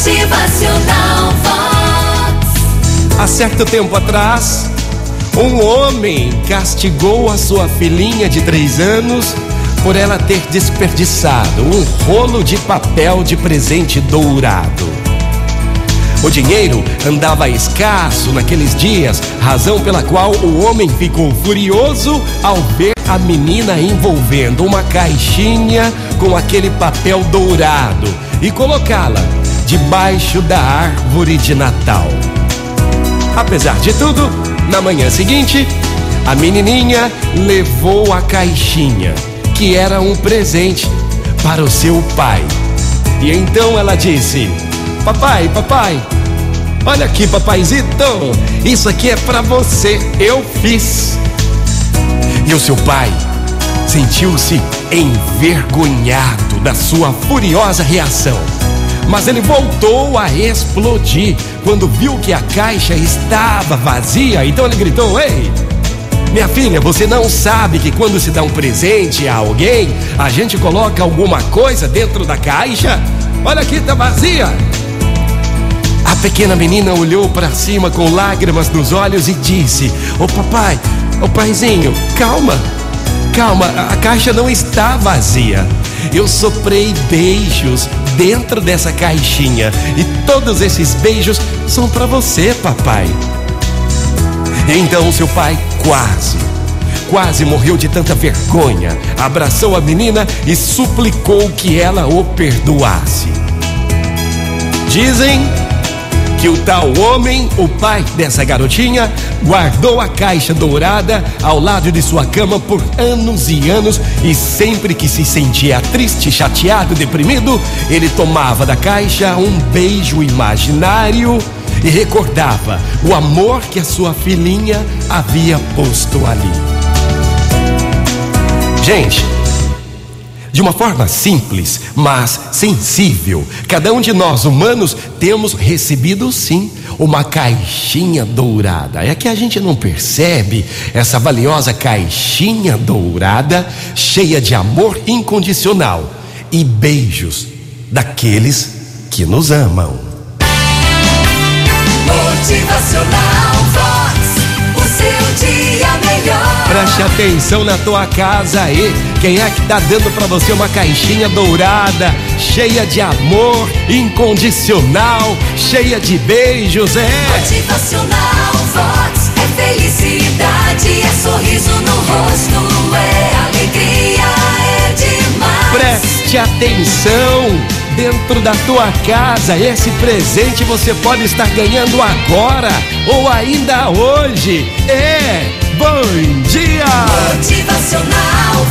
Motivacional Vox. Há certo tempo atrás, um homem castigou a sua filhinha de três anos por ela ter desperdiçado um rolo de papel de presente dourado. O dinheiro andava escasso naqueles dias, razão pela qual o homem ficou furioso ao ver a menina envolvendo uma caixinha com aquele papel dourado e colocá-la debaixo da árvore de Natal. Apesar de tudo, na manhã seguinte, a menininha levou a caixinha, que era um presente para o seu pai. E então ela disse: Papai, papai, olha aqui, papaizito, isso aqui é para você, eu fiz. E o seu pai sentiu-se envergonhado da sua furiosa reação mas ele voltou a explodir quando viu que a caixa estava vazia. Então ele gritou: Ei, minha filha, você não sabe que quando se dá um presente a alguém, a gente coloca alguma coisa dentro da caixa? Olha aqui, tá vazia. A pequena menina olhou para cima com lágrimas nos olhos e disse: Ô oh, papai, ô oh, paizinho, calma, calma, a caixa não está vazia. Eu soprei beijos dentro dessa caixinha e todos esses beijos são para você, papai. Então seu pai quase, quase morreu de tanta vergonha. Abraçou a menina e suplicou que ela o perdoasse. Dizem que o tal homem, o pai dessa garotinha, guardou a caixa dourada ao lado de sua cama por anos e anos e sempre que se sentia triste, chateado, deprimido, ele tomava da caixa um beijo imaginário e recordava o amor que a sua filhinha havia posto ali. Gente, de uma forma simples, mas sensível, cada um de nós humanos temos recebido sim uma caixinha dourada. É que a gente não percebe essa valiosa caixinha dourada cheia de amor incondicional e beijos daqueles que nos amam. Motivacional Preste atenção na tua casa aí. Quem é que tá dando para você uma caixinha dourada, cheia de amor incondicional, cheia de beijos, é? Motivacional Vox é felicidade, é sorriso no rosto, é alegria, é demais. Preste atenção. Dentro da tua casa, esse presente você pode estar ganhando agora ou ainda hoje. É Bom Dia! Motivacional